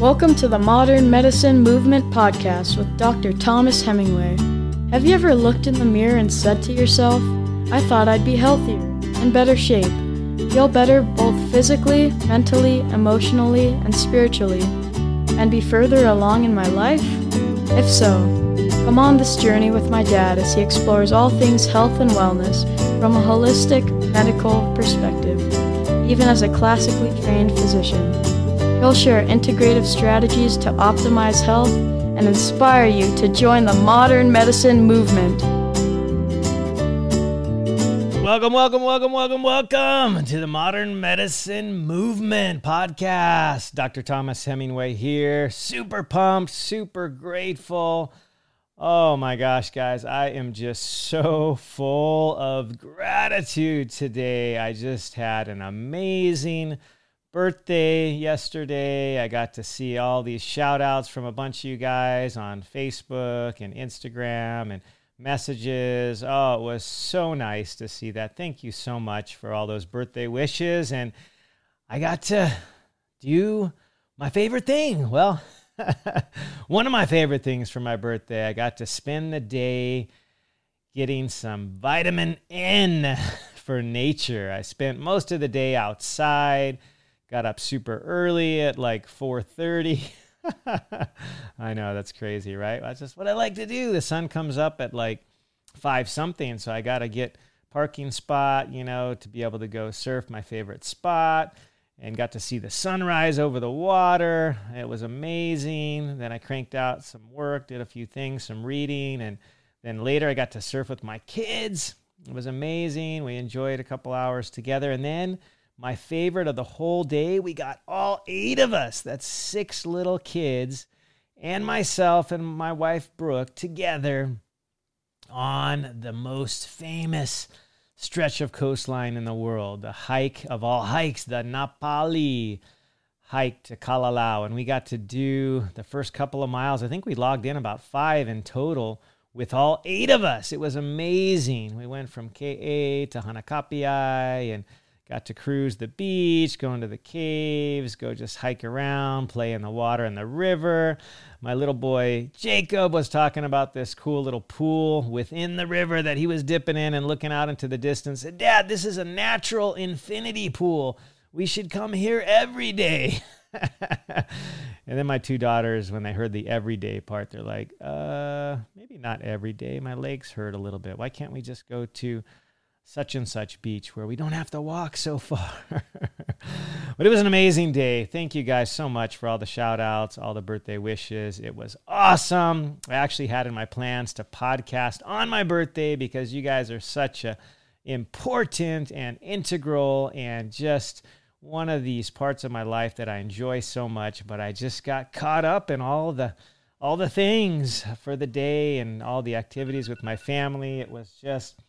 Welcome to the Modern Medicine Movement Podcast with Dr. Thomas Hemingway. Have you ever looked in the mirror and said to yourself, I thought I'd be healthier, in better shape, feel better both physically, mentally, emotionally, and spiritually, and be further along in my life? If so, come on this journey with my dad as he explores all things health and wellness from a holistic medical perspective, even as a classically trained physician. He'll share integrative strategies to optimize health and inspire you to join the modern medicine movement. Welcome, welcome, welcome, welcome, welcome to the Modern Medicine Movement podcast. Dr. Thomas Hemingway here. Super pumped, super grateful. Oh my gosh, guys, I am just so full of gratitude today. I just had an amazing birthday yesterday. I got to see all these shout outs from a bunch of you guys on Facebook and Instagram and messages. Oh, it was so nice to see that. Thank you so much for all those birthday wishes. And I got to do my favorite thing. Well, one of my favorite things for my birthday, I got to spend the day getting some vitamin N for nature. I spent most of the day outside got up super early at like 4:30. I know that's crazy, right? That's just what I like to do. The sun comes up at like 5 something, so I got to get parking spot, you know, to be able to go surf my favorite spot and got to see the sunrise over the water. It was amazing. Then I cranked out some work, did a few things, some reading, and then later I got to surf with my kids. It was amazing. We enjoyed a couple hours together and then my favorite of the whole day, we got all eight of us. That's six little kids and myself and my wife Brooke together on the most famous stretch of coastline in the world, the hike of all hikes, the Napali hike to Kalalau. And we got to do the first couple of miles. I think we logged in about five in total with all eight of us. It was amazing. We went from KA to Hanakapiai and Got to cruise the beach, go into the caves, go just hike around, play in the water in the river. My little boy Jacob was talking about this cool little pool within the river that he was dipping in and looking out into the distance. Dad, this is a natural infinity pool. We should come here every day. and then my two daughters, when they heard the everyday part, they're like, uh, maybe not every day. My legs hurt a little bit. Why can't we just go to such and such beach where we don't have to walk so far. but it was an amazing day. Thank you guys so much for all the shout outs, all the birthday wishes. It was awesome. I actually had in my plans to podcast on my birthday because you guys are such a important and integral and just one of these parts of my life that I enjoy so much, but I just got caught up in all the all the things for the day and all the activities with my family. It was just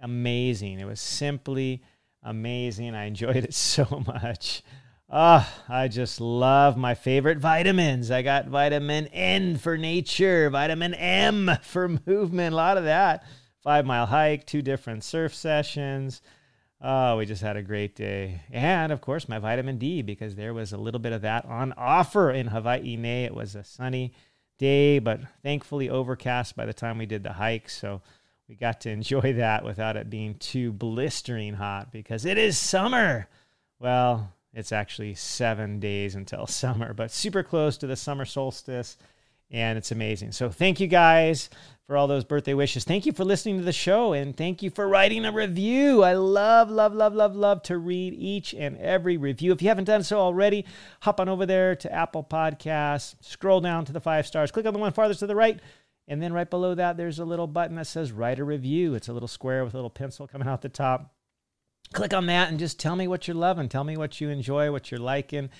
amazing. It was simply amazing. I enjoyed it so much. Ah, oh, I just love my favorite vitamins. I got vitamin N for nature, vitamin M for movement, a lot of that. Five mile hike, two different surf sessions. Oh, we just had a great day. And of course, my vitamin D, because there was a little bit of that on offer in Hawaii. May. It was a sunny day, but thankfully overcast by the time we did the hike. So we got to enjoy that without it being too blistering hot because it is summer. Well, it's actually seven days until summer, but super close to the summer solstice. And it's amazing. So, thank you guys for all those birthday wishes. Thank you for listening to the show and thank you for writing a review. I love, love, love, love, love to read each and every review. If you haven't done so already, hop on over there to Apple Podcasts, scroll down to the five stars, click on the one farthest to the right and then right below that, there's a little button that says write a review. It's a little square with a little pencil coming out the top. Click on that and just tell me what you're loving. Tell me what you enjoy, what you're liking.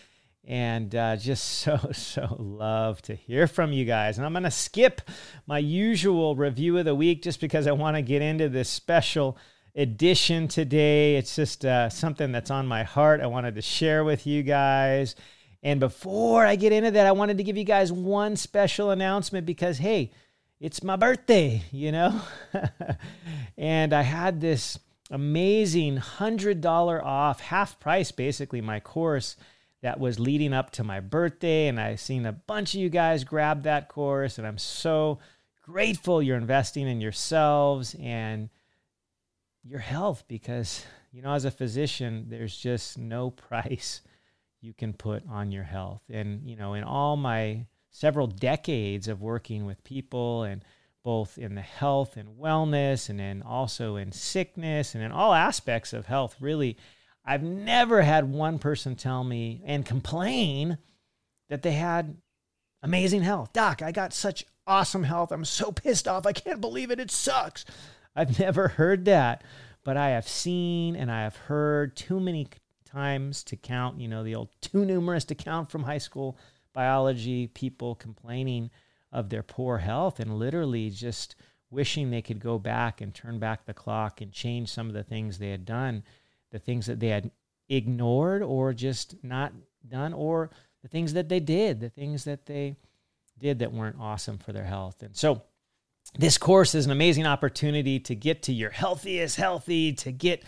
And uh, just so, so love to hear from you guys. And I'm going to skip my usual review of the week just because I want to get into this special edition today. It's just uh, something that's on my heart. I wanted to share with you guys. And before I get into that, I wanted to give you guys one special announcement because, hey, it's my birthday, you know? and I had this amazing $100 off, half price basically, my course that was leading up to my birthday. And I've seen a bunch of you guys grab that course. And I'm so grateful you're investing in yourselves and your health because, you know, as a physician, there's just no price you can put on your health. And, you know, in all my several decades of working with people and both in the health and wellness and then also in sickness and in all aspects of health, really, I've never had one person tell me and complain that they had amazing health. Doc, I got such awesome health. I'm so pissed off. I can't believe it. It sucks. I've never heard that, but I have seen and I have heard too many times to count, you know, the old too numerous to count from high school biology, people complaining of their poor health and literally just wishing they could go back and turn back the clock and change some of the things they had done, the things that they had ignored or just not done, or the things that they did, the things that they did that weren't awesome for their health. And so, this course is an amazing opportunity to get to your healthiest healthy, to get,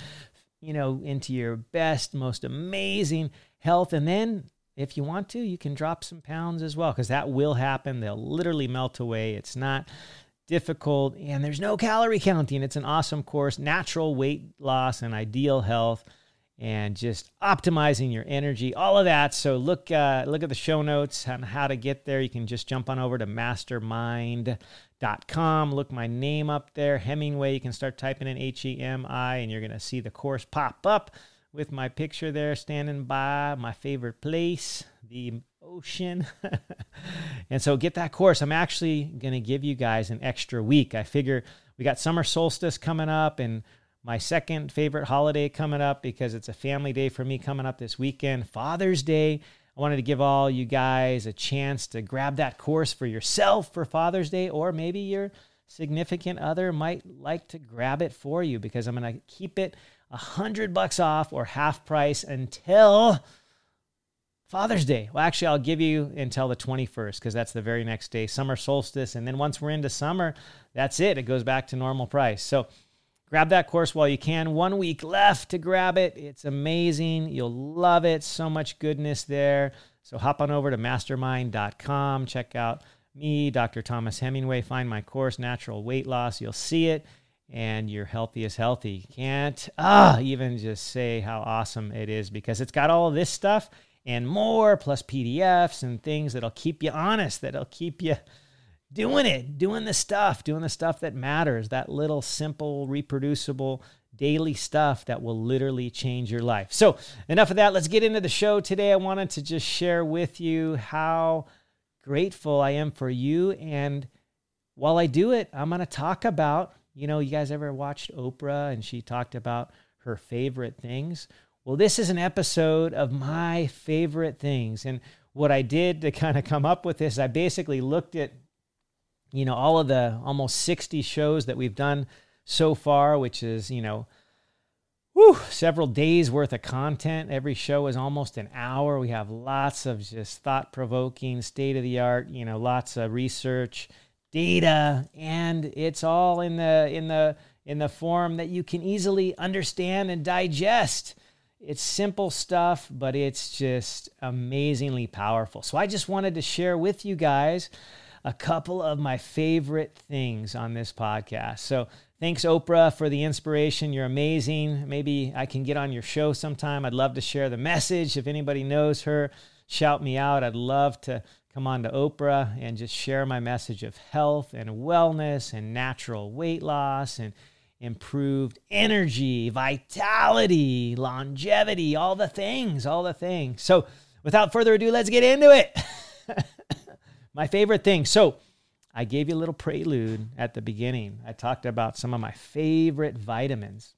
you know, into your best, most amazing health. And then if you want to, you can drop some pounds as well, because that will happen. They'll literally melt away. It's not difficult, and there's no calorie counting. It's an awesome course, natural weight loss and ideal health and just optimizing your energy, all of that. So look uh, look at the show notes on how to get there. You can just jump on over to mastermind.com. Look my name up there, Hemingway. You can start typing in H E M I, and you're going to see the course pop up with my picture there, standing by my favorite place, the ocean. and so get that course. I'm actually going to give you guys an extra week. I figure we got summer solstice coming up and my second favorite holiday coming up because it's a family day for me coming up this weekend, Father's Day. I wanted to give all you guys a chance to grab that course for yourself for Father's Day, or maybe your significant other might like to grab it for you because I'm going to keep it a hundred bucks off or half price until Father's Day. Well, actually, I'll give you until the 21st because that's the very next day, summer solstice. And then once we're into summer, that's it. It goes back to normal price. So, Grab that course while you can. One week left to grab it. It's amazing. You'll love it. So much goodness there. So hop on over to mastermind.com. Check out me, Dr. Thomas Hemingway. Find my course, Natural Weight Loss. You'll see it, and you're healthy as healthy. Can't ah, even just say how awesome it is because it's got all of this stuff and more, plus PDFs and things that'll keep you honest, that'll keep you doing it, doing the stuff, doing the stuff that matters, that little simple, reproducible, daily stuff that will literally change your life. So, enough of that. Let's get into the show today. I wanted to just share with you how grateful I am for you. And while I do it, I'm going to talk about, you know, you guys ever watched Oprah and she talked about her favorite things? Well, this is an episode of my favorite things. And what I did to kind of come up with this, I basically looked at you know, all of the almost 60 shows that we've done so far, which is, you know, whew, several days worth of content. Every show is almost an hour. We have lots of just thought provoking, state of the art, you know, lots of research, data, and it's all in the, in the, in the form that you can easily understand and digest. It's simple stuff, but it's just amazingly powerful. So I just wanted to share with you guys a couple of my favorite things on this podcast. So thanks, Oprah, for the inspiration. You're amazing. Maybe I can get on your show sometime. I'd love to share the message. If anybody knows her, shout me out. I'd love to come on to Oprah and just share my message of health and wellness and natural weight loss and improved energy, vitality, longevity, all the things, all the things. So, without further ado, let's get into it. my favorite thing. So I gave you a little prelude at the beginning. I talked about some of my favorite vitamins.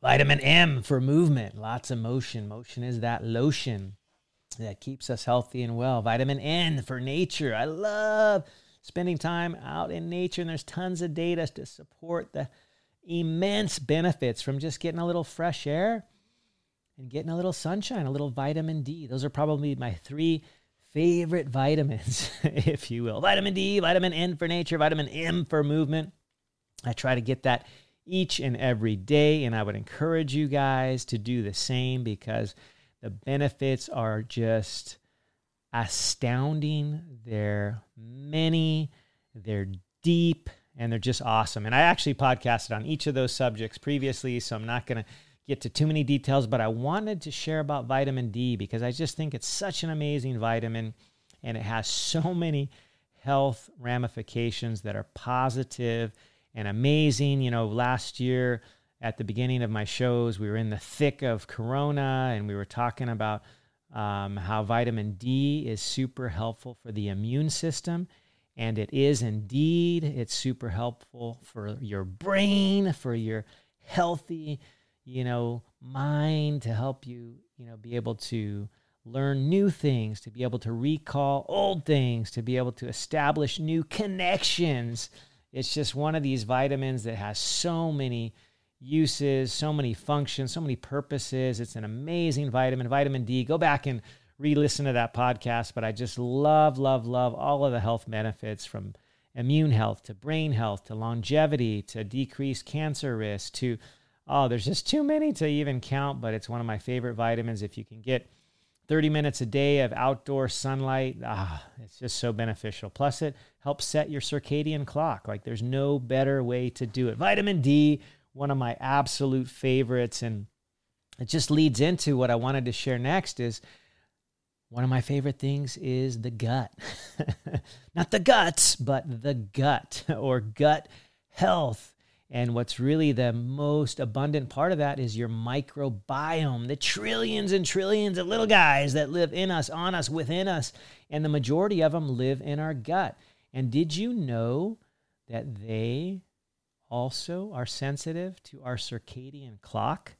Vitamin M for movement, lots of motion. Motion is that lotion that keeps us healthy and well. Vitamin N for nature. I love spending time out in nature, and there's tons of data to support the immense benefits from just getting a little fresh air and getting a little sunshine, a little vitamin D. Those are probably my three favorite vitamins, if you will. Vitamin D, vitamin N for nature, vitamin M for movement. I try to get that each and every day. And I would encourage you guys to do the same because the benefits are just astounding. They're many, they're deep, and they're just awesome. And I actually podcasted on each of those subjects previously, so I'm not going to get to too many details, but I wanted to share about vitamin D because I just think it's such an amazing vitamin and it has so many health ramifications that are positive and amazing. You know, last year at the beginning of my shows, we were in the thick of Corona and we were talking about um, how vitamin D is super helpful for the immune system. And it is indeed, it's super helpful for your brain, for your healthy, you know, mind to help you, you know, be able to learn new things, to be able to recall old things, to be able to establish new connections. It's just one of these vitamins that has so many uses, so many functions, so many purposes. It's an amazing vitamin, vitamin D. Go back and re listen to that podcast. But I just love, love, love all of the health benefits from immune health to brain health to longevity to decreased cancer risk to, oh, there's just too many to even count. But it's one of my favorite vitamins. If you can get 30 minutes a day of outdoor sunlight, ah, it's just so beneficial. Plus, it helps set your circadian clock. Like, there's no better way to do it. Vitamin D one of my absolute favorites. And it just leads into what I wanted to share next is one of my favorite things is the gut. Not the guts, but the gut or gut health. And what's really the most abundant part of that is your microbiome, the trillions and trillions of little guys that live in us, on us, within us. And the majority of them live in our gut. And did you know that they also are sensitive to our circadian clock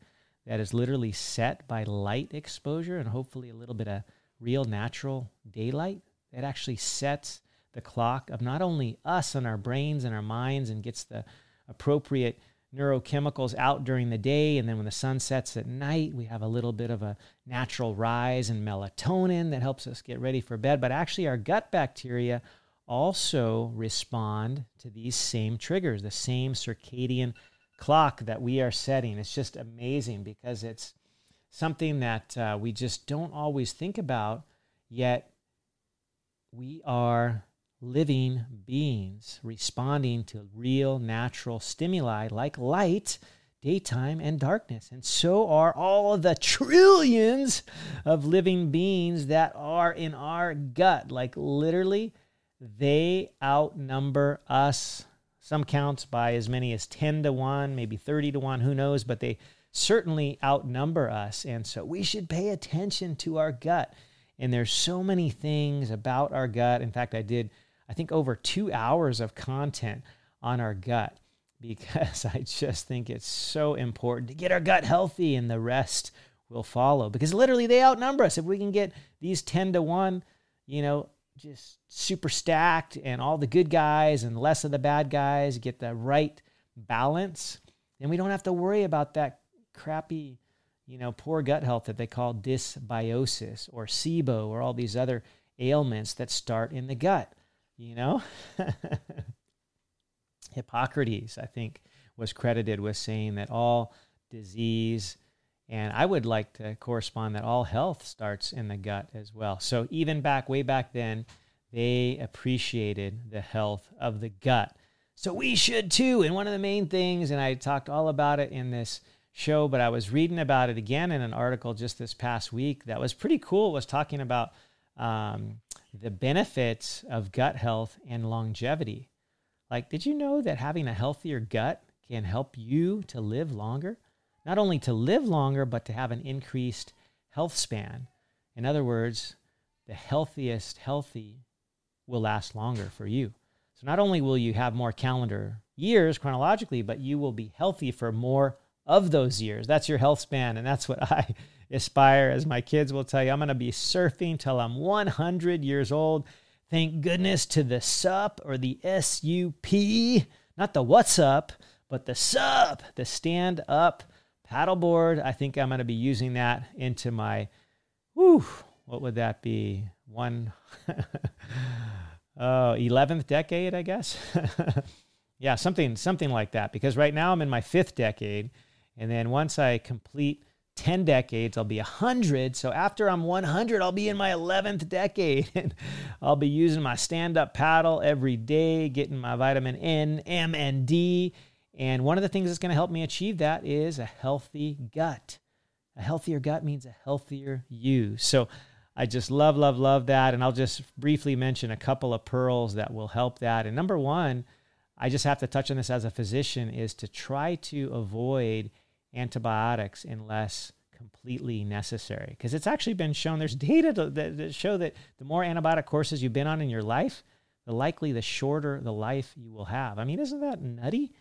that is literally set by light exposure and hopefully a little bit of real natural daylight. that actually sets the clock of not only us and our brains and our minds and gets the appropriate neurochemicals out during the day. And then when the sun sets at night, we have a little bit of a natural rise in melatonin that helps us get ready for bed. But actually, our gut bacteria also respond to these same triggers, the same circadian clock that we are setting. It's just amazing because it's something that uh, we just don't always think about, yet we are living beings responding to real natural stimuli like light, daytime, and darkness. And so are all the trillions of living beings that are in our gut. Like literally, they outnumber us, some counts by as many as 10 to 1, maybe 30 to 1, who knows, but they certainly outnumber us. And so we should pay attention to our gut. And there's so many things about our gut. In fact, I did, I think, over two hours of content on our gut because I just think it's so important to get our gut healthy and the rest will follow because literally they outnumber us. If we can get these 10 to 1, you know, just super stacked and all the good guys and less of the bad guys get the right balance, and we don't have to worry about that crappy, you know, poor gut health that they call dysbiosis or SIBO or all these other ailments that start in the gut, you know? Hippocrates, I think, was credited with saying that all disease and I would like to correspond that all health starts in the gut as well. So even back way back then, they appreciated the health of the gut. So we should too. And one of the main things, and I talked all about it in this show, but I was reading about it again in an article just this past week that was pretty cool. It was talking about um, the benefits of gut health and longevity. Like, did you know that having a healthier gut can help you to live longer? Not only to live longer, but to have an increased health span. In other words, the healthiest healthy will last longer for you. So not only will you have more calendar years chronologically, but you will be healthy for more of those years. That's your health span. And that's what I aspire, as my kids will tell you. I'm going to be surfing till I'm 100 years old. Thank goodness to the SUP or the SUP, not the what's up, but the SUP, the stand up paddleboard. I think I'm going to be using that into my, whew, what would that be? One, oh, 11th decade, I guess. Yeah, something something like that. Because right now I'm in my fifth decade, and then once I complete 10 decades, I'll be 100. So after I'm 100, I'll be in my 11th decade. And I'll be using my stand up paddle every day, getting my vitamin N, M, and D. And one of the things that's going to help me achieve that is a healthy gut. A healthier gut means a healthier you. So I just love, love, love that. And I'll just briefly mention a couple of pearls that will help that. And number one, I just have to touch on this as a physician is to try to avoid antibiotics unless completely necessary. Because it's actually been shown, there's data to, that, that show that the more antibiotic courses you've been on in your life, the likely the shorter the life you will have. I mean, isn't that nutty?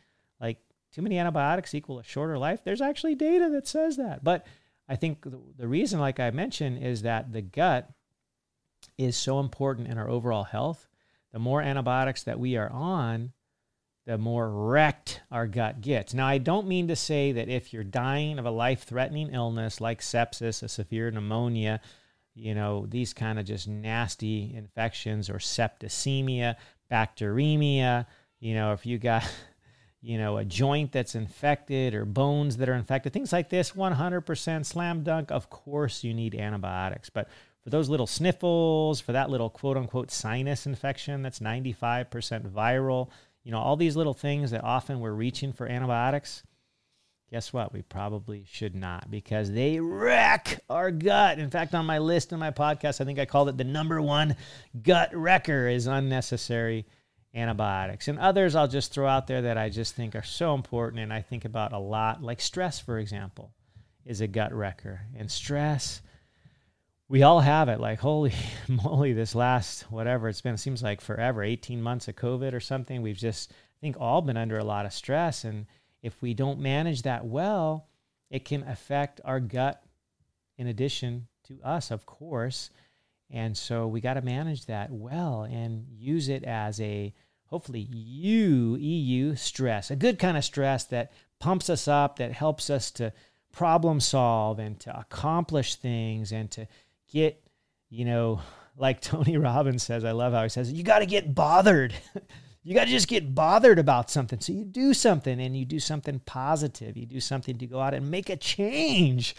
Too many antibiotics equal a shorter life. There's actually data that says that. But I think the, the reason, like I mentioned, is that the gut is so important in our overall health. The more antibiotics that we are on, the more wrecked our gut gets. Now, I don't mean to say that if you're dying of a life threatening illness like sepsis, a severe pneumonia, you know, these kind of just nasty infections or septicemia, bacteremia, you know, if you got, you know, a joint that's infected or bones that are infected, things like this, 100% slam dunk, of course you need antibiotics. But for those little sniffles, for that little quote unquote sinus infection that's 95% viral, you know, all these little things that often we're reaching for antibiotics. Guess what? We probably should not because they wreck our gut. In fact, on my list in my podcast, I think I called it the number one gut wrecker is unnecessary antibiotics. And others I'll just throw out there that I just think are so important and I think about a lot, like stress, for example, is a gut wrecker. And stress, we all have it. Like, holy moly, this last whatever it's been, it seems like forever 18 months of COVID or something. We've just, I think, all been under a lot of stress. And if we don't manage that well, it can affect our gut in addition to us, of course. And so we got to manage that well and use it as a hopefully you eustress, a good kind of stress that pumps us up, that helps us to problem solve and to accomplish things and to get, you know, like Tony Robbins says, I love how he says, you got to get bothered. you got to just get bothered about something. So you do something and you do something positive. You do something to go out and make a change.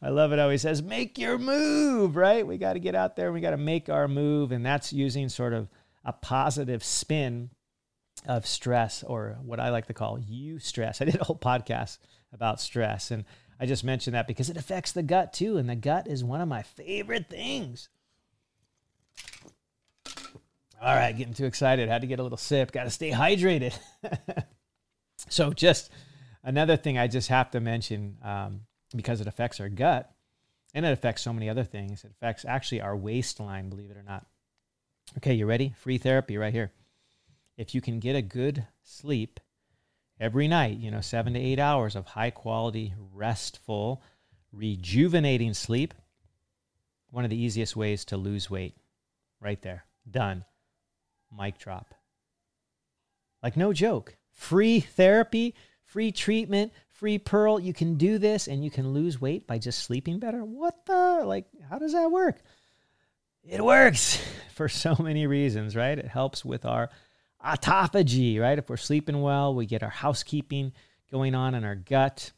I love it how he says, make your move, right? We got to get out there. We got to make our move. And that's using sort of a positive spin of stress or what I like to call eustress. I did a whole podcast about stress. And I just mentioned that because it affects the gut too, and the gut is one of my favorite things. All right, getting too excited. Had to get a little sip. Got to stay hydrated. so, just another thing I just have to mention um, because it affects our gut and it affects so many other things. It affects actually our waistline, believe it or not. Okay, you ready? Free therapy right here. If you can get a good sleep, every night, you know, seven to eight hours of high quality, restful, rejuvenating sleep. One of the easiest ways to lose weight. Right there. Done. Mic drop. Like, no joke. Free therapy, free treatment, free pearl. You can do this and you can lose weight by just sleeping better. What the? Like, how does that work? It works for so many reasons, right? It helps with our autophagy, right? If we're sleeping well, we get our housekeeping going on in our gut.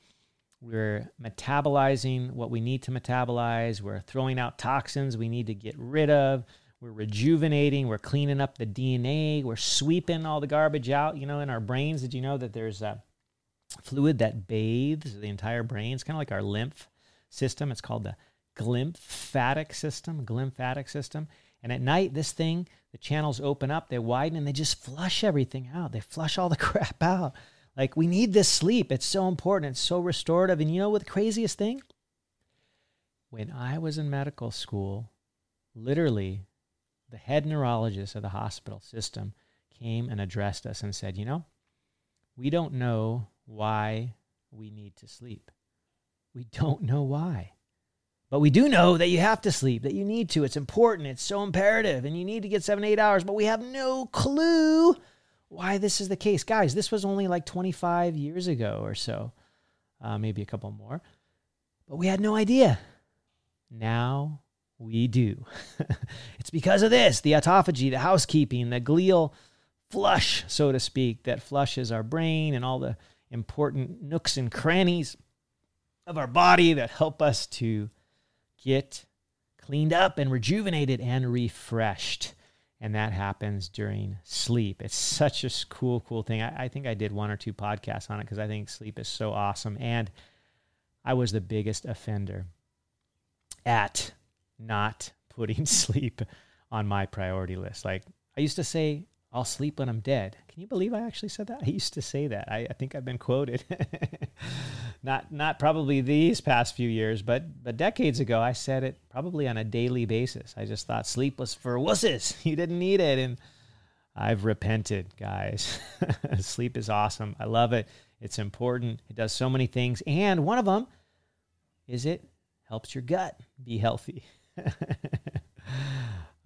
We're metabolizing what we need to metabolize. We're throwing out toxins we need to get rid of. We're rejuvenating. We're cleaning up the DNA. We're sweeping all the garbage out, you know, in our brains. Did you know that there's a fluid that bathes the entire brain? It's kind of like our lymph system. It's called the glymphatic system, glymphatic system. And at night, this thing, the channels open up, they widen, and they just flush everything out. They flush all the crap out. Like, we need this sleep. It's so important. It's so restorative. And you know what the craziest thing? When I was in medical school, literally, the head neurologist of the hospital system came and addressed us and said, You know, we don't know why we need to sleep. We don't know why. But we do know that you have to sleep, that you need to. It's important. It's so imperative. And you need to get seven, eight hours. But we have no clue why this is the case. Guys, this was only like 25 years ago or so, uh, maybe a couple more. But we had no idea. Now we do. it's because of this the autophagy, the housekeeping, the glial flush, so to speak, that flushes our brain and all the important nooks and crannies of our body that help us to get cleaned up and rejuvenated and refreshed. And that happens during sleep. It's such a cool, cool thing. I, I think I did one or two podcasts on it because I think sleep is so awesome. And I was the biggest offender at not putting sleep on my priority list. Like I used to say, I'll sleep when I'm dead. Can you believe I actually said that? I used to say that. I, I think I've been quoted. not not probably these past few years, but but decades ago I said it probably on a daily basis. I just thought sleep was for wusses. You didn't need it. And I've repented, guys. sleep is awesome. I love it. It's important. It does so many things. And one of them is it helps your gut be healthy.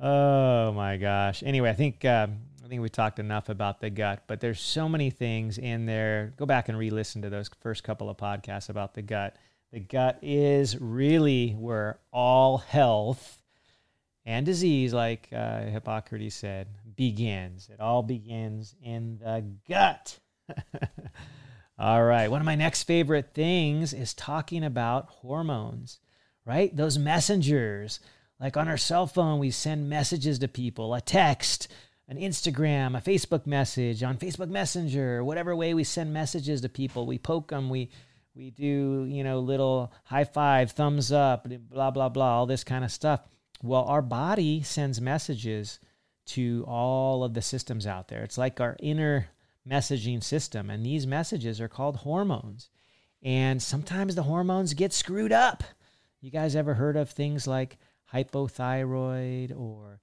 oh my gosh. Anyway, I think um, I think we talked enough about the gut, but there's so many things in there. Go back and re-listen to those first couple of podcasts about the gut. The gut is really where all health and disease, like uh, Hippocrates said, begins. It all begins in the gut. all right. One of my next favorite things is talking about hormones, right? Those messengers. Like on our cell phone, we send messages to people, a text, an Instagram, a Facebook message, on Facebook Messenger, whatever way we send messages to people. We poke them, we we do, you know, little high five, thumbs up, blah blah blah, all this kind of stuff. Well, our body sends messages to all of the systems out there. It's like our inner messaging system, and these messages are called hormones. And sometimes the hormones get screwed up. You guys ever heard of things like hypothyroid or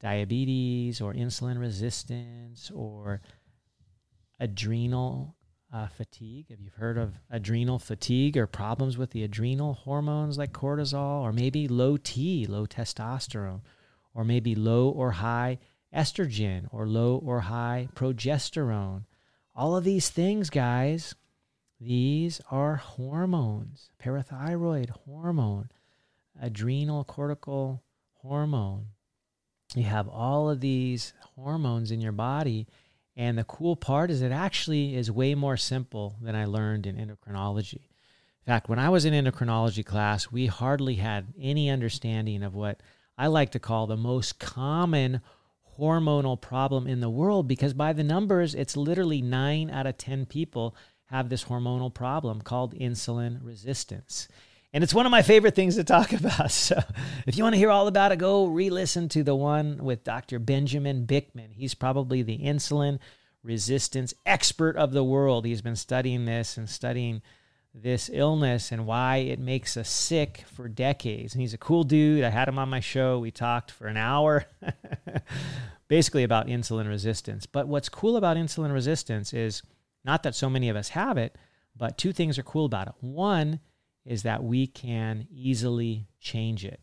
diabetes or insulin resistance or adrenal uh, fatigue. Have you heard of adrenal fatigue or problems with the adrenal hormones like cortisol, or maybe low T, low testosterone, or maybe low or high estrogen, or low or high progesterone? All of these things, guys, these are hormones parathyroid hormone, adrenal cortical hormone, you have all of these hormones in your body. And the cool part is it actually is way more simple than I learned in endocrinology. In fact, when I was in endocrinology class, we hardly had any understanding of what I like to call the most common hormonal problem in the world because by the numbers, it's literally nine out of 10 people have this hormonal problem called insulin resistance. And it's one of my favorite things to talk about. So if you want to hear all about it, go re listen to the one with Dr. Benjamin Bikman. He's probably the insulin resistance expert of the world. He's been studying this and studying this illness and why it makes us sick for decades. And he's a cool dude. I had him on my show. We talked for an hour basically about insulin resistance. But what's cool about insulin resistance is not that so many of us have it, but two things are cool about it. One, is that we can easily change it.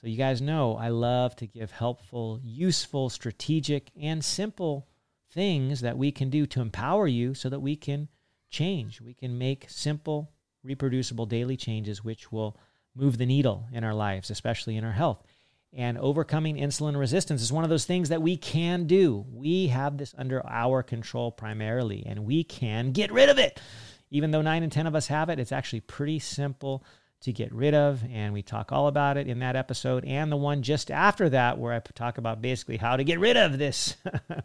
So, you guys know I love to give helpful, useful, strategic, and simple things that we can do to empower you so that we can change. We can make simple, reproducible daily changes which will move the needle in our lives, especially in our health. And overcoming insulin resistance is one of those things that we can do. We have this under our control primarily, and we can get rid of it even though nine and 10 of us have it, it's actually pretty simple to get rid of. And we talk all about it in that episode and the one just after that, where I talk about basically how to get rid of this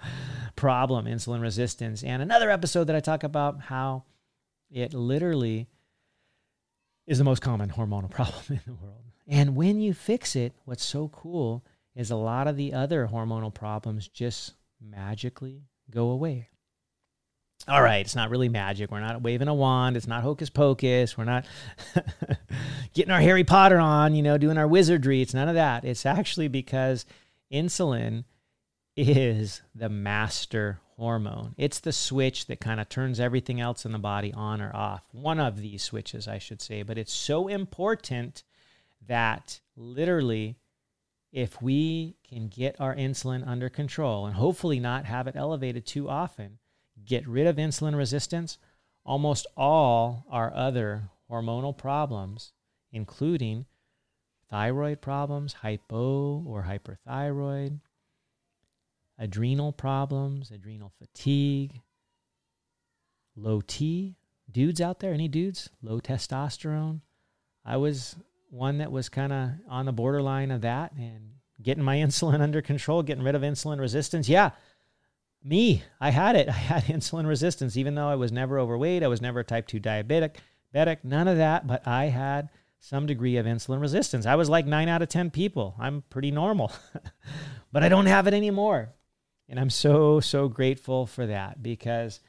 problem, insulin resistance. And another episode that I talk about how it literally is the most common hormonal problem in the world. And when you fix it, what's so cool is a lot of the other hormonal problems just magically go away all right, it's not really magic. We're not waving a wand. It's not hocus pocus. We're not getting our Harry Potter on, you know, doing our wizardry. It's none of that. It's actually because insulin is the master hormone. It's the switch that kind of turns everything else in the body on or off. One of these switches, I should say. But it's so important that literally, if we can get our insulin under control and hopefully not have it elevated too often, get rid of insulin resistance, almost all our other hormonal problems, including thyroid problems, hypo or hyperthyroid, adrenal problems, adrenal fatigue, low T. Dudes out there, any dudes? Low testosterone. I was one that was kind of on the borderline of that and getting my insulin under control, getting rid of insulin resistance. Yeah, me, I had it. I had insulin resistance, even though I was never overweight. I was never a type 2 diabetic, diabetic, none of that, but I had some degree of insulin resistance. I was like nine out of 10 people. I'm pretty normal, but I don't have it anymore. And I'm so, so grateful for that because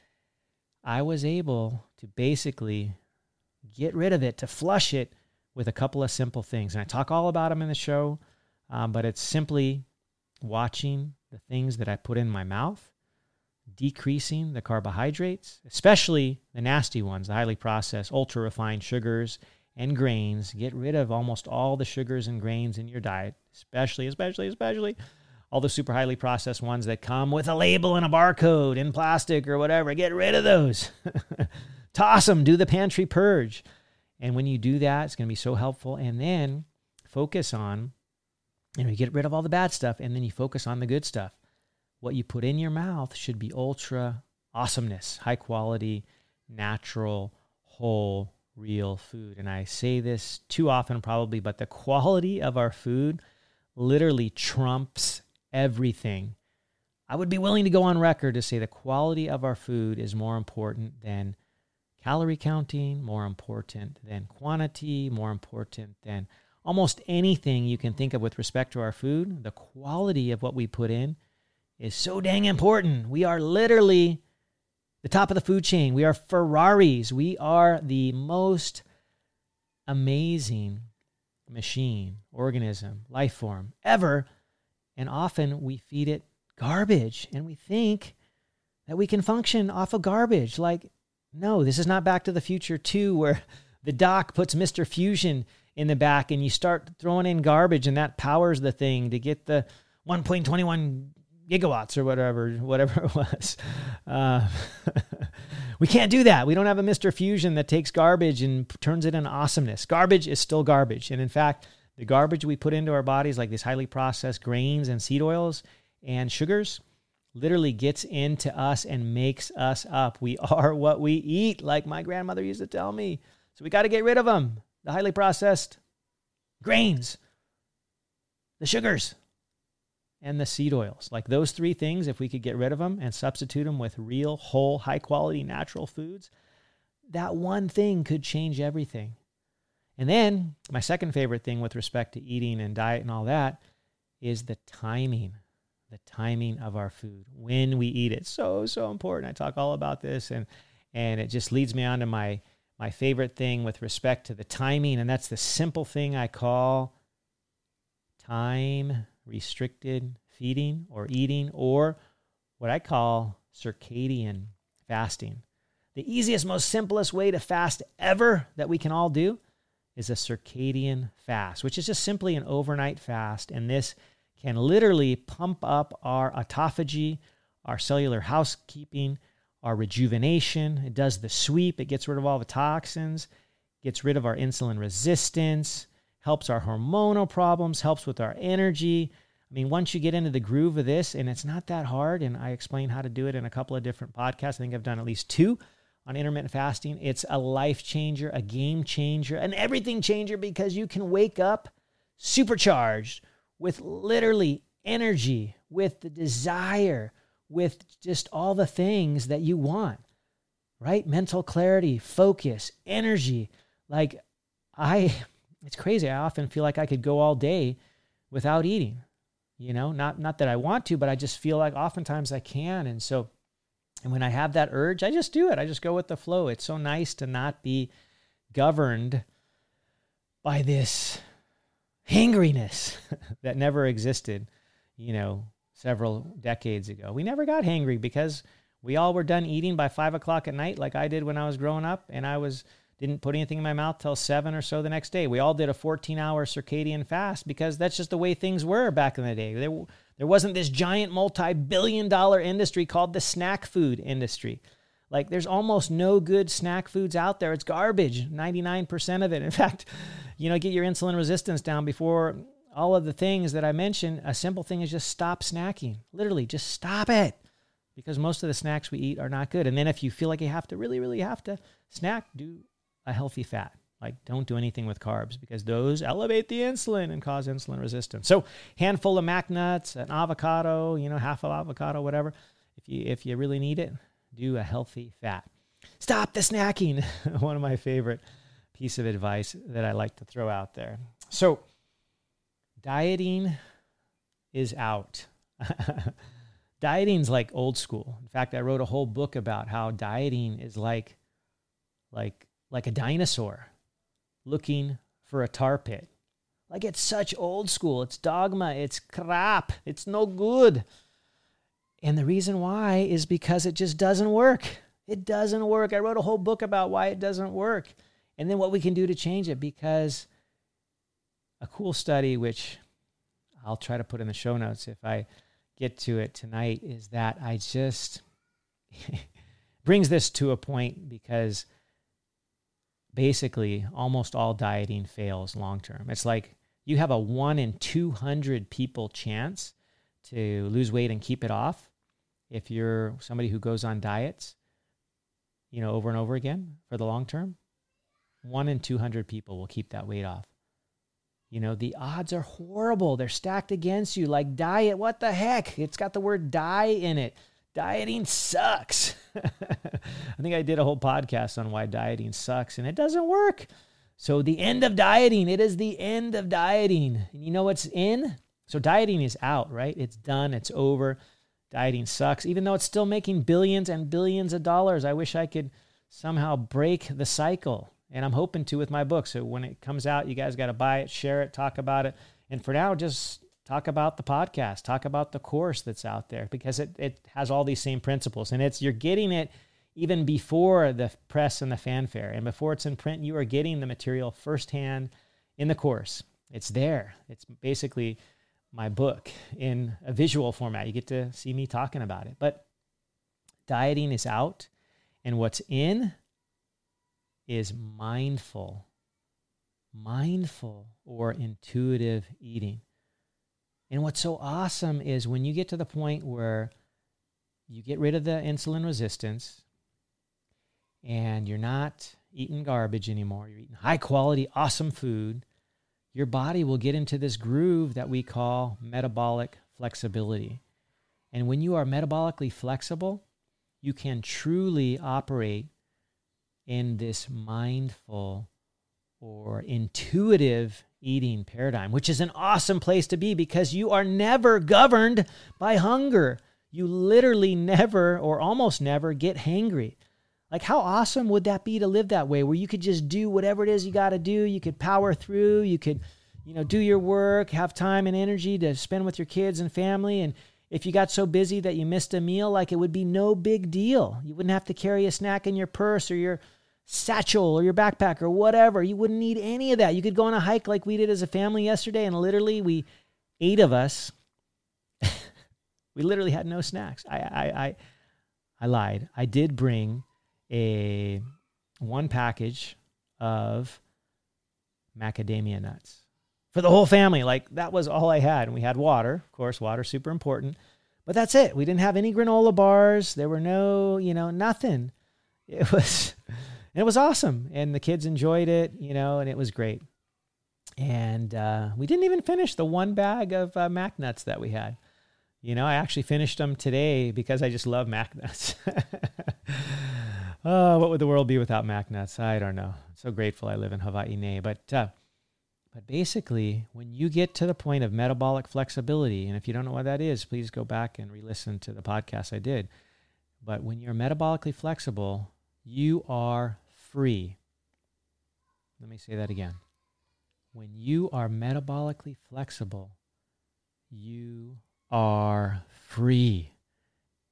I was able to basically get rid of it, to flush it with a couple of simple things. And I talk all about them in the show, um, but it's simply watching the things that I put in my mouth, decreasing the carbohydrates, especially the nasty ones, the highly processed, ultra refined sugars and grains. Get rid of almost all the sugars and grains in your diet, especially, especially, especially all the super highly processed ones that come with a label and a barcode in plastic or whatever. Get rid of those. Toss them, do the pantry purge. And when you do that, it's going to be so helpful. And then focus on, you know, you get rid of all the bad stuff and then you focus on the good stuff. What you put in your mouth should be ultra awesomeness, high quality, natural, whole, real food. And I say this too often, probably, but the quality of our food literally trumps everything. I would be willing to go on record to say the quality of our food is more important than calorie counting, more important than quantity, more important than almost anything you can think of with respect to our food. The quality of what we put in is so dang important. We are literally the top of the food chain. We are Ferraris. We are the most amazing machine, organism, life form ever. And often we feed it garbage and we think that we can function off of garbage. Like no, this is not Back to the Future 2 where the doc puts Mr. Fusion in the back and you start throwing in garbage and that powers the thing to get the 1.21 gigawatts or whatever whatever it was. Uh, we can't do that. We don't have a Mr. Fusion that takes garbage and turns it into awesomeness. Garbage is still garbage. And in fact, the garbage we put into our bodies, like these highly processed grains and seed oils and sugars, literally gets into us and makes us up. We are what we eat, like my grandmother used to tell me. So we got to get rid of them the highly processed grains, the sugars, and the seed oils. Like those three things, if we could get rid of them and substitute them with real, whole, high quality natural foods, that one thing could change everything. And then, my second favorite thing with respect to eating and diet and all that is the timing the timing of our food when we eat it so so important i talk all about this and and it just leads me on to my my favorite thing with respect to the timing and that's the simple thing i call time restricted feeding or eating or what i call circadian fasting. The easiest most simplest way to fast ever that we can all do is a circadian fast which is just simply an overnight fast. And this can literally pump up our autophagy, our cellular housekeeping, our rejuvenation. It does the sweep, it gets rid of all the toxins, gets rid of our insulin resistance, helps our hormonal problems, helps with our energy. I mean, once you get into the groove of this, and it's not that hard, and I explain how to do it in a couple of different podcasts. I think I've done at least two on intermittent fasting. It's a life changer, a game changer, an everything changer because you can wake up supercharged with literally energy, with the desire, with just all the things that you want, right? Mental clarity, focus, energy. Like, I, it's crazy. I often feel like I could go all day without eating. You know, not not that I want to, but I just feel like oftentimes I can. And so, and when I have that urge, I just do it. I just go with the flow. It's so nice to not be governed by this hangriness that never existed, you know, several decades ago. We never got hangry because we all were done eating by five o'clock at night, like I did when I was growing up, and I was didn't put anything in my mouth till seven or so the next day. We all did a 14 hour circadian fast because that's just the way things were back in the day. There, there wasn't this giant multi billion dollar industry called the snack food industry. Like there's almost no good snack foods out there. It's garbage, 99% of it. In fact, you know, get your insulin resistance down before all of the things that I mentioned, a simple thing is just stop snacking. Literally, just stop it. Because most of the snacks we eat are not good. And then if you feel like you have to really, really have to snack, do a healthy fat. Like don't do anything with carbs because those elevate the insulin and cause insulin resistance. So handful of mac nuts, an avocado, you know, half of avocado, whatever. If you if you really need it, do a healthy fat. Stop the snacking. One of my favorite piece of advice that I like to throw out there. So dieting is out. Dieting's like old school. In fact, I wrote a whole book about how dieting is like like like a dinosaur looking for a tar pit. Like it's such old school. It's dogma. It's crap. It's no good. And the reason why is because it just doesn't work. It doesn't work. I wrote a whole book about why it doesn't work and then what we can do to change it because a cool study, which I'll try to put in the show notes if I get to it tonight, is that I just brings this to a point because basically almost all dieting fails long term. It's like you have a 1 in 200 people chance to lose weight and keep it off if you're somebody who goes on diets, you know, over and over again for the long term. 1 in 200 people will keep that weight off. You know, the odds are horrible. They're stacked against you like diet. What the heck? It's got the word die in it. Dieting sucks. I think I did a whole podcast on why dieting sucks and it doesn't work. So, the end of dieting, it is the end of dieting. And you know what's in? So, dieting is out, right? It's done, it's over. Dieting sucks, even though it's still making billions and billions of dollars. I wish I could somehow break the cycle. And I'm hoping to with my book. So, when it comes out, you guys got to buy it, share it, talk about it. And for now, just talk about the podcast, talk about the course that's out there because it, it has all these same principles. And it's you're getting it even before the press and the fanfare. And before it's in print, you are getting the material firsthand in the course. It's there. It's basically my book in a visual format. You get to see me talking about it. But dieting is out, and what's in is mindful, mindful or intuitive eating. And what's so awesome is when you get to the point where you get rid of the insulin resistance and you're not eating garbage anymore, you're eating high quality, awesome food, your body will get into this groove that we call metabolic flexibility. And when you are metabolically flexible, you can truly operate in this mindful or intuitive eating paradigm, which is an awesome place to be because you are never governed by hunger. You literally never or almost never get hangry. Like, how awesome would that be to live that way where you could just do whatever it is you got to do? You could power through, you could, you know, do your work, have time and energy to spend with your kids and family. And if you got so busy that you missed a meal, like it would be no big deal. You wouldn't have to carry a snack in your purse or your satchel or your backpack or whatever. You wouldn't need any of that. You could go on a hike like we did as a family yesterday, and literally, we, eight of us, we literally had no snacks. I, I, I, I lied. I did bring a one package of macadamia nuts for the whole family. Like that was all I had. And we had water, of course, water super important. But that's it. We didn't have any granola bars. There were no, you know, nothing. It was and it was awesome. And the kids enjoyed it, you know, and it was great. And uh, we didn't even finish the one bag of uh, Mac nuts that we had. You know, I actually finished them today because I just love Mac nuts. oh, what would the world be without Mac nuts? I don't know. I'm so grateful I live in Hawaii, Nei. But uh, but basically, when you get to the point of metabolic flexibility, and if you don't know what that is, please go back and re-listen to the podcast I did. But when you're metabolically flexible, you are free. Let me say that again. When you are metabolically flexible, you are free.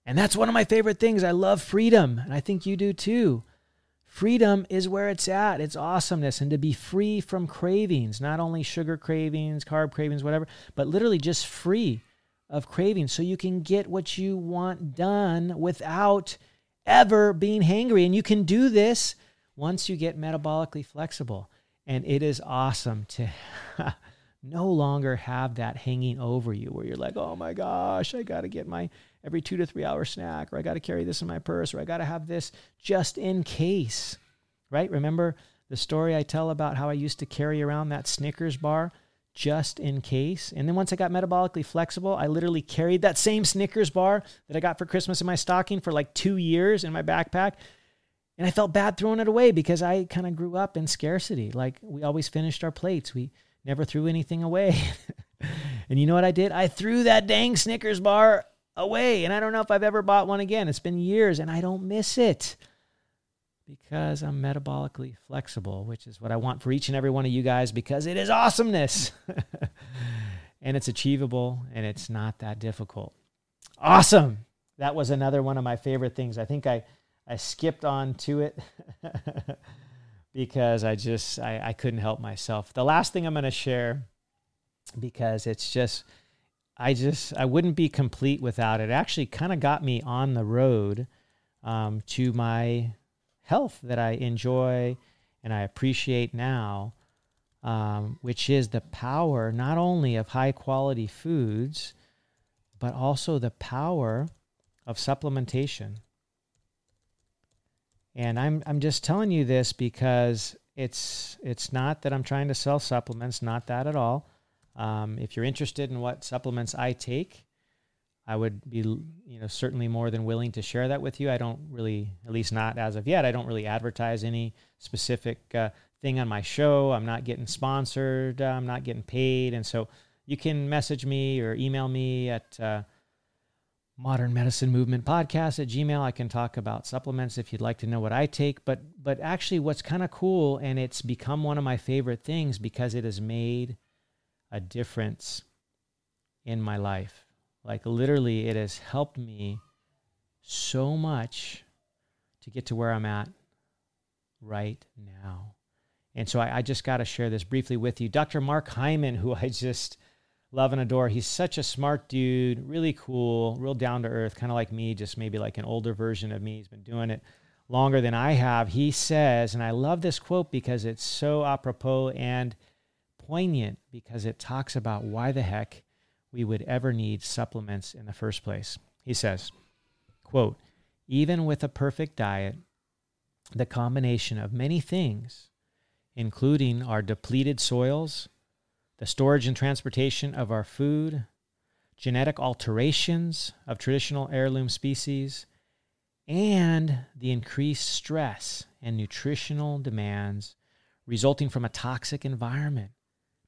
And that's one of my favorite things. I love freedom, and I think you do too. Freedom is where it's at. It's awesomeness. And to be free from cravings, not only sugar cravings, carb cravings, whatever, but literally just free of cravings so you can get what you want done without ever being hangry. And you can do this once you get metabolically flexible. And it is awesome to no longer have that hanging over you where you're like, oh my gosh, I got to get my every two to three hour snack, or I got to carry this in my purse, or I got to have this just in case, right? Remember the story I tell about how I used to carry around that Snickers bar just in case. And then once I got metabolically flexible, I literally carried that same Snickers bar that I got for Christmas in my stocking for like two years in my backpack. And I felt bad throwing it away because I kind of grew up in scarcity. Like we always finished our plates. We never threw anything away. and you know what I did? I threw that dang Snickers bar away. And I don't know if I've ever bought one again. It's been years and I don't miss it because I'm metabolically flexible, which is what I want for each and every one of you guys because it is awesomeness. and it's achievable and it's not that difficult. Awesome. That was another one of my favorite things. I think I, I skipped on to it because I just I, I couldn't help myself. The last thing I'm going to share because it's just I just I wouldn't be complete without it. it actually kind of got me on the road um, to my health that I enjoy and I appreciate now, um, which is the power not only of high quality foods, but also the power of supplementation. And I'm I'm just telling you this because it's it's not that I'm trying to sell supplements, not that at all. Um, if you're interested in what supplements I take, I would be you know certainly more than willing to share that with you. I don't really, at least not as of yet, I don't really advertise any specific uh, thing on my show. I'm not getting sponsored. Uh, I'm not getting paid, and so you can message me or email me at uh, modern medicine movement podcast at gmail. I can talk about supplements if you'd like to know what i take but but actually what's kind of cool and it's become one of my favorite things because it has made a difference in my life. Like literally it has helped me so much to get to where i'm at right now. And so i, I just got to share this briefly with you. Dr mark hyman who i just love and adore. He's such a smart dude, really cool, real down to earth, kind of like me, just maybe like an older version of me. He's been doing it longer than I have. He says, and I love this quote because it's so apropos and poignant because it talks about why the heck we would ever need supplements in the first place. He says, quote, even with a perfect diet, the combination of many things, including our depleted soils, the storage and transportation of our food, genetic alterations of traditional heirloom species, and the increased stress and nutritional demands resulting from a toxic environment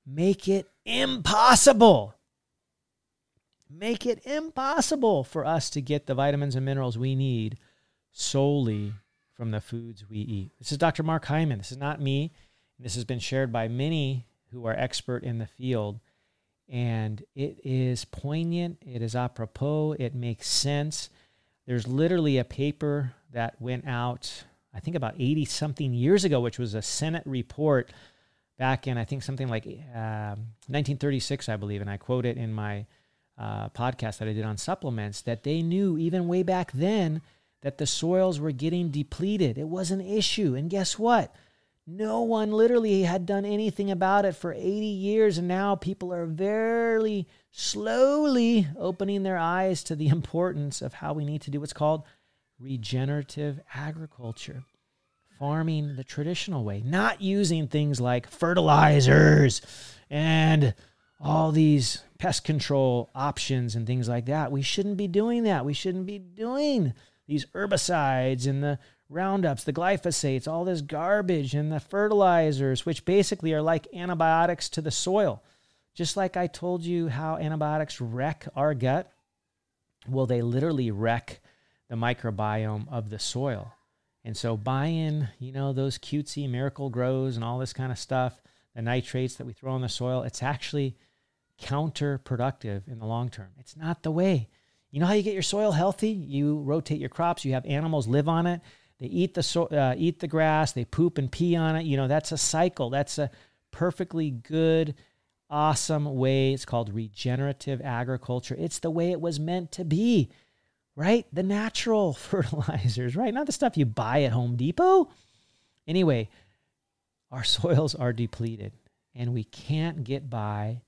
make it impossible. Make it impossible for us to get the vitamins and minerals we need solely from the foods we eat. This is Dr. Mark Hyman. This is not me. This has been shared by many who are expert in the field. And it is poignant, it is apropos, it makes sense. There's literally a paper that went out, I think about 80 something years ago, which was a Senate report back in, I think, something like uh, 1936, I believe. And I quote it in my uh, podcast that I did on supplements that they knew even way back then that the soils were getting depleted. It was an issue. And guess what? No one literally had done anything about it for 80 years, and now people are very slowly opening their eyes to the importance of how we need to do what's called regenerative agriculture. Farming the traditional way, not using things like fertilizers and all these pest control options and things like that. We shouldn't be doing that. We shouldn't be doing these herbicides and the roundups, the glyphosates, all this garbage, and the fertilizers, which basically are like antibiotics to the soil. Just like I told you how antibiotics wreck our gut, well, they literally wreck the microbiome of the soil. And so buying, you know, those cutesy Miracle-Gros and all this kind of stuff, the nitrates that we throw in the soil, it's actually counterproductive in the long term. It's not the way. You know how you get your soil healthy? You rotate your crops, you have animals live on it. They eat the so, uh, eat the grass. They poop and pee on it. You know that's a cycle. That's a perfectly good, awesome way. It's called regenerative agriculture. It's the way it was meant to be, right? The natural fertilizers, right? Not the stuff you buy at Home Depot. Anyway, our soils are depleted, and we can't get by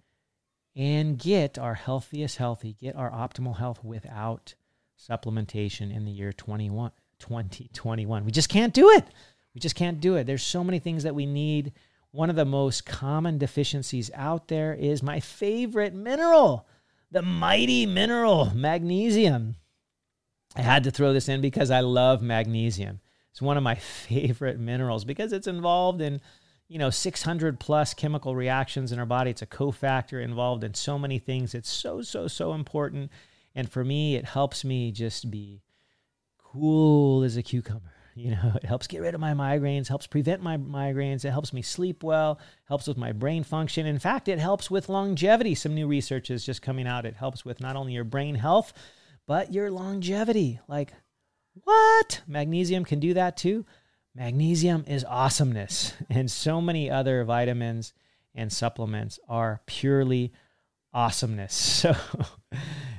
and get our healthiest healthy, get our optimal health without supplementation in the year 21, 2021. We just can't do it. We just can't do it. There's so many things that we need. One of the most common deficiencies out there is my favorite mineral, the mighty mineral, magnesium. I had to throw this in because I love magnesium. It's one of my favorite minerals because it's involved in, you know, 600 plus chemical reactions in our body. It's a cofactor involved in so many things. It's so, so, so important. And for me, it helps me just be cool as a cucumber. You know, it helps get rid of my migraines, helps prevent my migraines, it helps me sleep well, helps with my brain function. In fact, it helps with longevity. Some new research is just coming out. It helps with not only your brain health, but your longevity. Like, what? Magnesium can do that too? Magnesium is awesomeness. And so many other vitamins and supplements are purely awesomeness. So,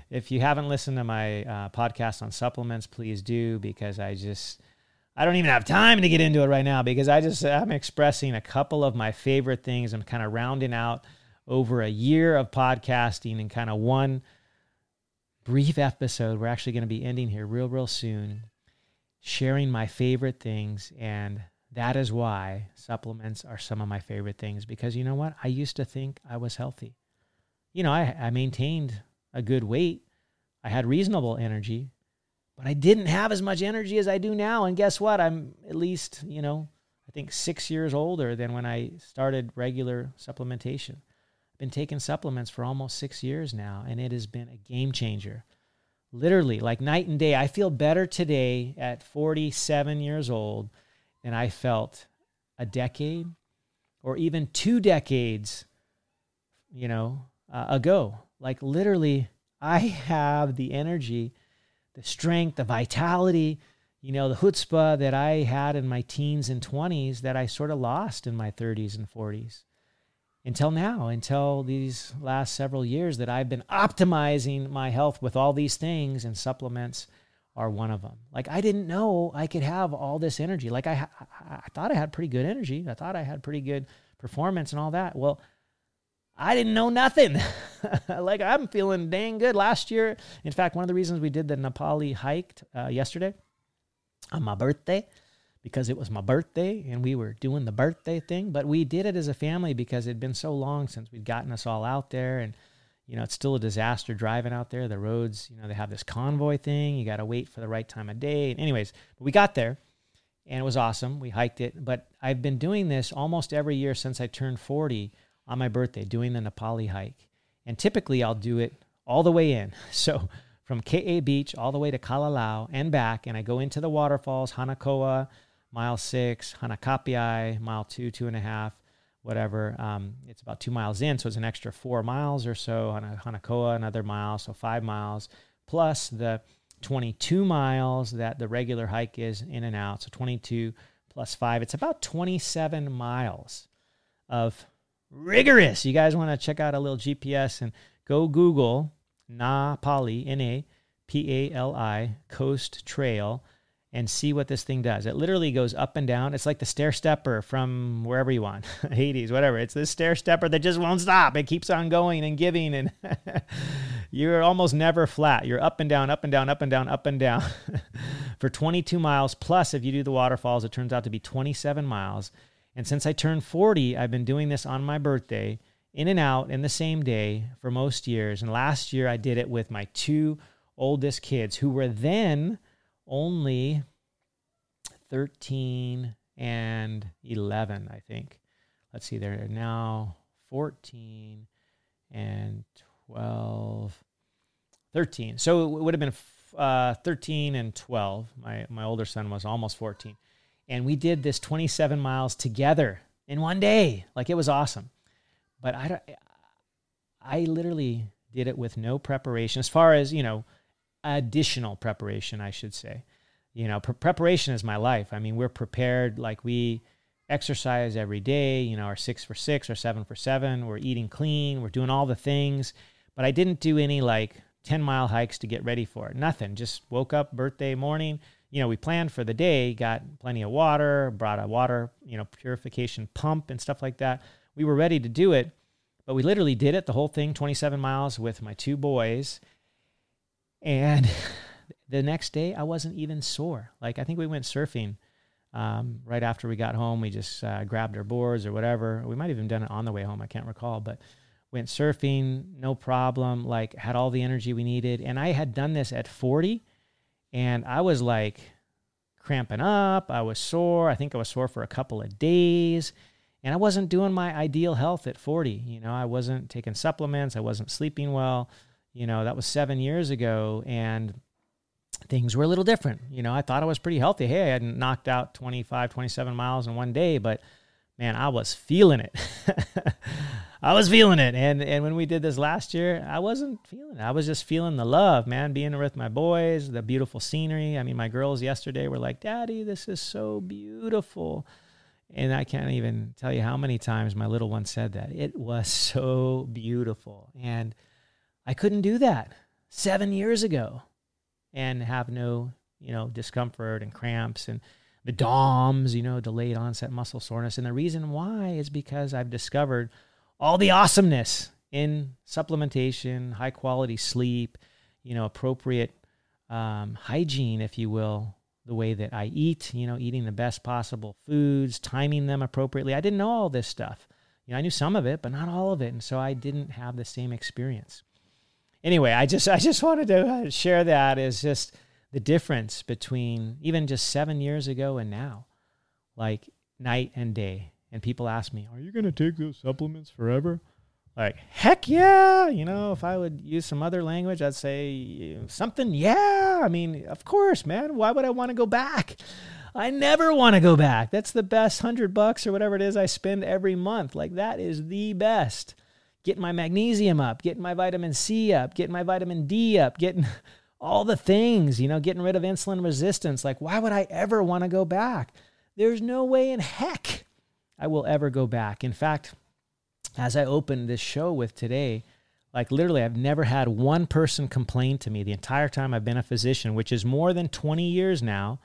if you haven't listened to my uh, podcast on supplements, please do because I just. I don't even have time to get into it right now because I just I'm expressing a couple of my favorite things. I'm kind of rounding out over a year of podcasting and kind of one brief episode. We're actually going to be ending here real, real soon, sharing my favorite things. And that is why supplements are some of my favorite things because you know what? I used to think I was healthy. You know, I, I maintained a good weight, I had reasonable energy, but I didn't have as much energy as I do now. And guess what? I'm at least, you know, I think six years older than when I started regular supplementation I've been taking supplements for almost six years now, and it has been a game changer. Literally, like night and day. I feel better today at 47 years old than I felt a decade or even two decades, you know, uh, ago. Like literally, I have the energy, the strength, the vitality, you know, the chutzpah that I had in my teens and 20s that I sort of lost in my 30s and 40s until now, until these last several years that I've been optimizing my health with all these things, and supplements are one of them. Like I didn't know I could have all this energy. Like I, I thought I had pretty good energy. I thought I had pretty good performance and all that. Well, I didn't know nothing. like I'm feeling dang good. Last year, in fact, one of the reasons we did the Napali hike uh, yesterday on my birthday because it was my birthday and we were doing the birthday thing. But we did it as a family because it'd been so long since we'd gotten us all out there. And, you know, it's still a disaster driving out there. The roads, you know, they have this convoy thing. You got to wait for the right time of day. And anyways, we got there and it was awesome. We hiked it. But I've been doing this almost every year since I turned 40 on my birthday, doing the Napali hike. And typically I'll do it all the way in. So, from Ke'e Beach all the way to Kalalau and back, and I go into the waterfalls, Hanakoa, mile six, Hanakapiai, mile two, two and a half, whatever. Um, it's about two miles in, so it's an extra four miles or so. On Hanakoa, another mile, so five miles, plus the 22 miles that the regular hike is in and out. So 22 plus five, it's about 27 miles of rigorous. You guys want to check out a little GPS and go Google Na Pali, N A P A L I, Coast Trail and see what this thing does. It literally goes up and down. It's like the stair stepper from wherever you want, Hades, whatever. It's this stair stepper that just won't stop. It keeps on going and giving, and you're almost never flat. You're up and down, up and down, up and down, up and down for 22 miles. Plus, if you do the waterfalls, it turns out to be 27 miles. And since I turned 40, I've been doing this on my birthday, in and out in the same day for most years. And last year, I did it with my two oldest kids who were then only 13 and 11, I think. Let's see, they're now 14 and 12, 13. So it would have been uh, 13 and 12. My, my older son was almost 14. And we did this 27 miles together in one day. Like it was awesome. But I, I literally did it with no preparation as far as, you know, additional preparation, I should say. You know, pre- preparation is my life. I mean, we're prepared like we exercise every day, you know, our six for six or seven for seven. We're eating clean, we're doing all the things. But I didn't do any like 10 mile hikes to get ready for it. Nothing. Just woke up birthday morning. You know, we planned for the day, got plenty of water, brought a water, you know, purification pump and stuff like that. we were ready to do it, but we literally did it the whole thing 27 miles with my two boys. And the next day, I wasn't even sore. Like, I think we went surfing um, right after we got home. We just uh, grabbed our boards or whatever. We might have even done it on the way home. I can't recall, but went surfing, no problem. Like, had all the energy we needed. And I had done this at 40, and I was like cramping up. I was sore. I think I was sore for a couple of days. And I wasn't doing my ideal health at 40. You know, I wasn't taking supplements. I wasn't sleeping well. You know, that was seven years ago. And things were a little different. You know, I thought I was pretty healthy. Hey, I hadn't knocked out 25, 27 miles in one day, but man, I was feeling it. I was feeling it. And and when we did this last year, I wasn't feeling it. I was just feeling the love, man, being with my boys, the beautiful scenery. I mean, my girls yesterday were like, "Daddy, this is so beautiful." And I can't even tell you how many times my little one said that. It was so beautiful. And I couldn't do that 7 years ago and have no, you know, discomfort and cramps and the DOMS, you know, delayed onset muscle soreness. And the reason why is because I've discovered all the awesomeness in supplementation, high quality sleep, you know, appropriate um, hygiene, if you will, the way that I eat, you know, eating the best possible foods, timing them appropriately. I didn't know all this stuff. You know, I knew some of it, but not all of it. And so I didn't have the same experience anyway, I just I just wanted to uh, share that is just the difference between even just seven years ago and now, like night and day. And people ask me, "Are you going to take those supplements forever?" Like, heck yeah! You know, if I would use some other language, I'd say something. Yeah, I mean, of course, man. Why would I want to go back? I never want to go back. That's the best hundred bucks or whatever it is I spend every month. Like that is the best getting my magnesium up, getting my vitamin C up, getting my vitamin D up, getting all the things, you know, getting rid of insulin resistance. Like, why would I ever want to go back? There's no way in heck I will ever go back. In fact, as I opened this show with today, like literally, I've never had one person complain to me the entire time I've been a physician, which is more than 20 years now,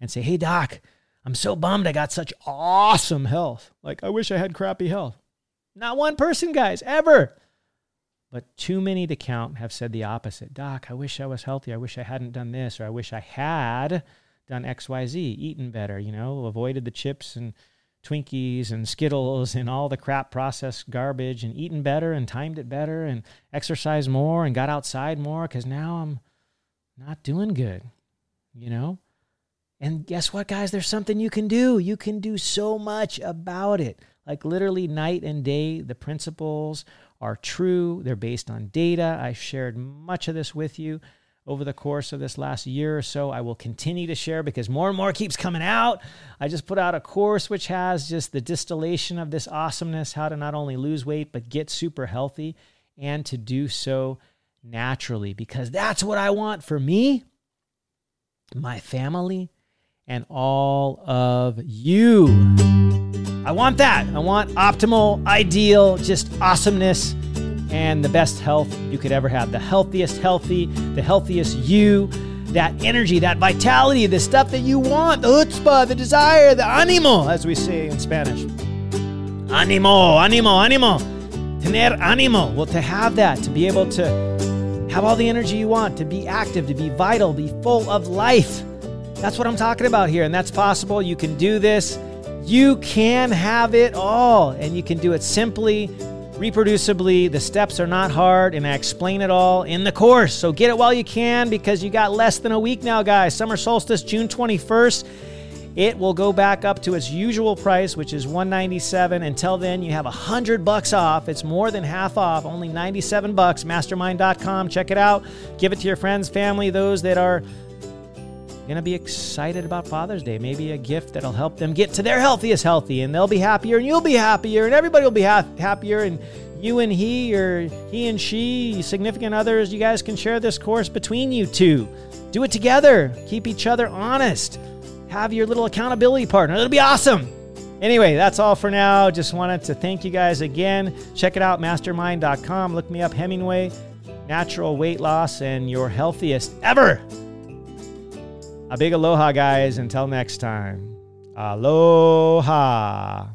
and say, Hey, doc, I'm so bummed I got such awesome health. Like, I wish I had crappy health. Not one person, guys, ever. But too many to count have said the opposite. Doc, I wish I was healthy. I wish I hadn't done this, or I wish I had done XYZ, eaten better, you know, avoided the chips and Twinkies and Skittles and all the crap processed garbage and eaten better and timed it better and exercised more and got outside more because now I'm not doing good, you know? And guess what, guys? There's something you can do. You can do so much about it. Like literally night and day, the principles are true. They're based on data. I shared much of this with you over the course of this last year or so. I will continue to share because more and more keeps coming out. I just put out a course which has just the distillation of this awesomeness how to not only lose weight, but get super healthy and to do so naturally because that's what I want for me, my family, and all of you. I want that. I want optimal, ideal, just awesomeness and the best health you could ever have. The healthiest healthy, the healthiest you, that energy, that vitality, the stuff that you want, the chutzpah, the desire, the animo, as we say in Spanish. Animo, animo, animo. Tener animo. Well, to have that, to be able to have all the energy you want, to be active, to be vital, be full of life. That's what I'm talking about here, and that's possible. You can do this. You can have it all, and you can do it simply, reproducibly. The steps are not hard, and I explain it all in the course. So get it while you can because you got less than a week now, guys. Summer solstice, June 21st. It will go back up to its usual price, which is 197. Until then, you have 100 bucks off. It's more than half off, only 97 bucks. Mastermind.com. Check it out. Give it to your friends, family, those that are going to be excited about Father's Day. Maybe a gift that'll help them get to their healthiest healthy, and they'll be happier, and you'll be happier, and everybody will be ha- happier. And you and he, or he and she, significant others, you guys can share this course between you two. Do it together. Keep each other honest. Have your little accountability partner. It'll be awesome. Anyway, that's all for now. Just wanted to thank you guys again. Check it out, mastermind.com. Look me up, Hemingway, natural weight loss, and your healthiest ever. A big aloha, guys. Until next time. Aloha.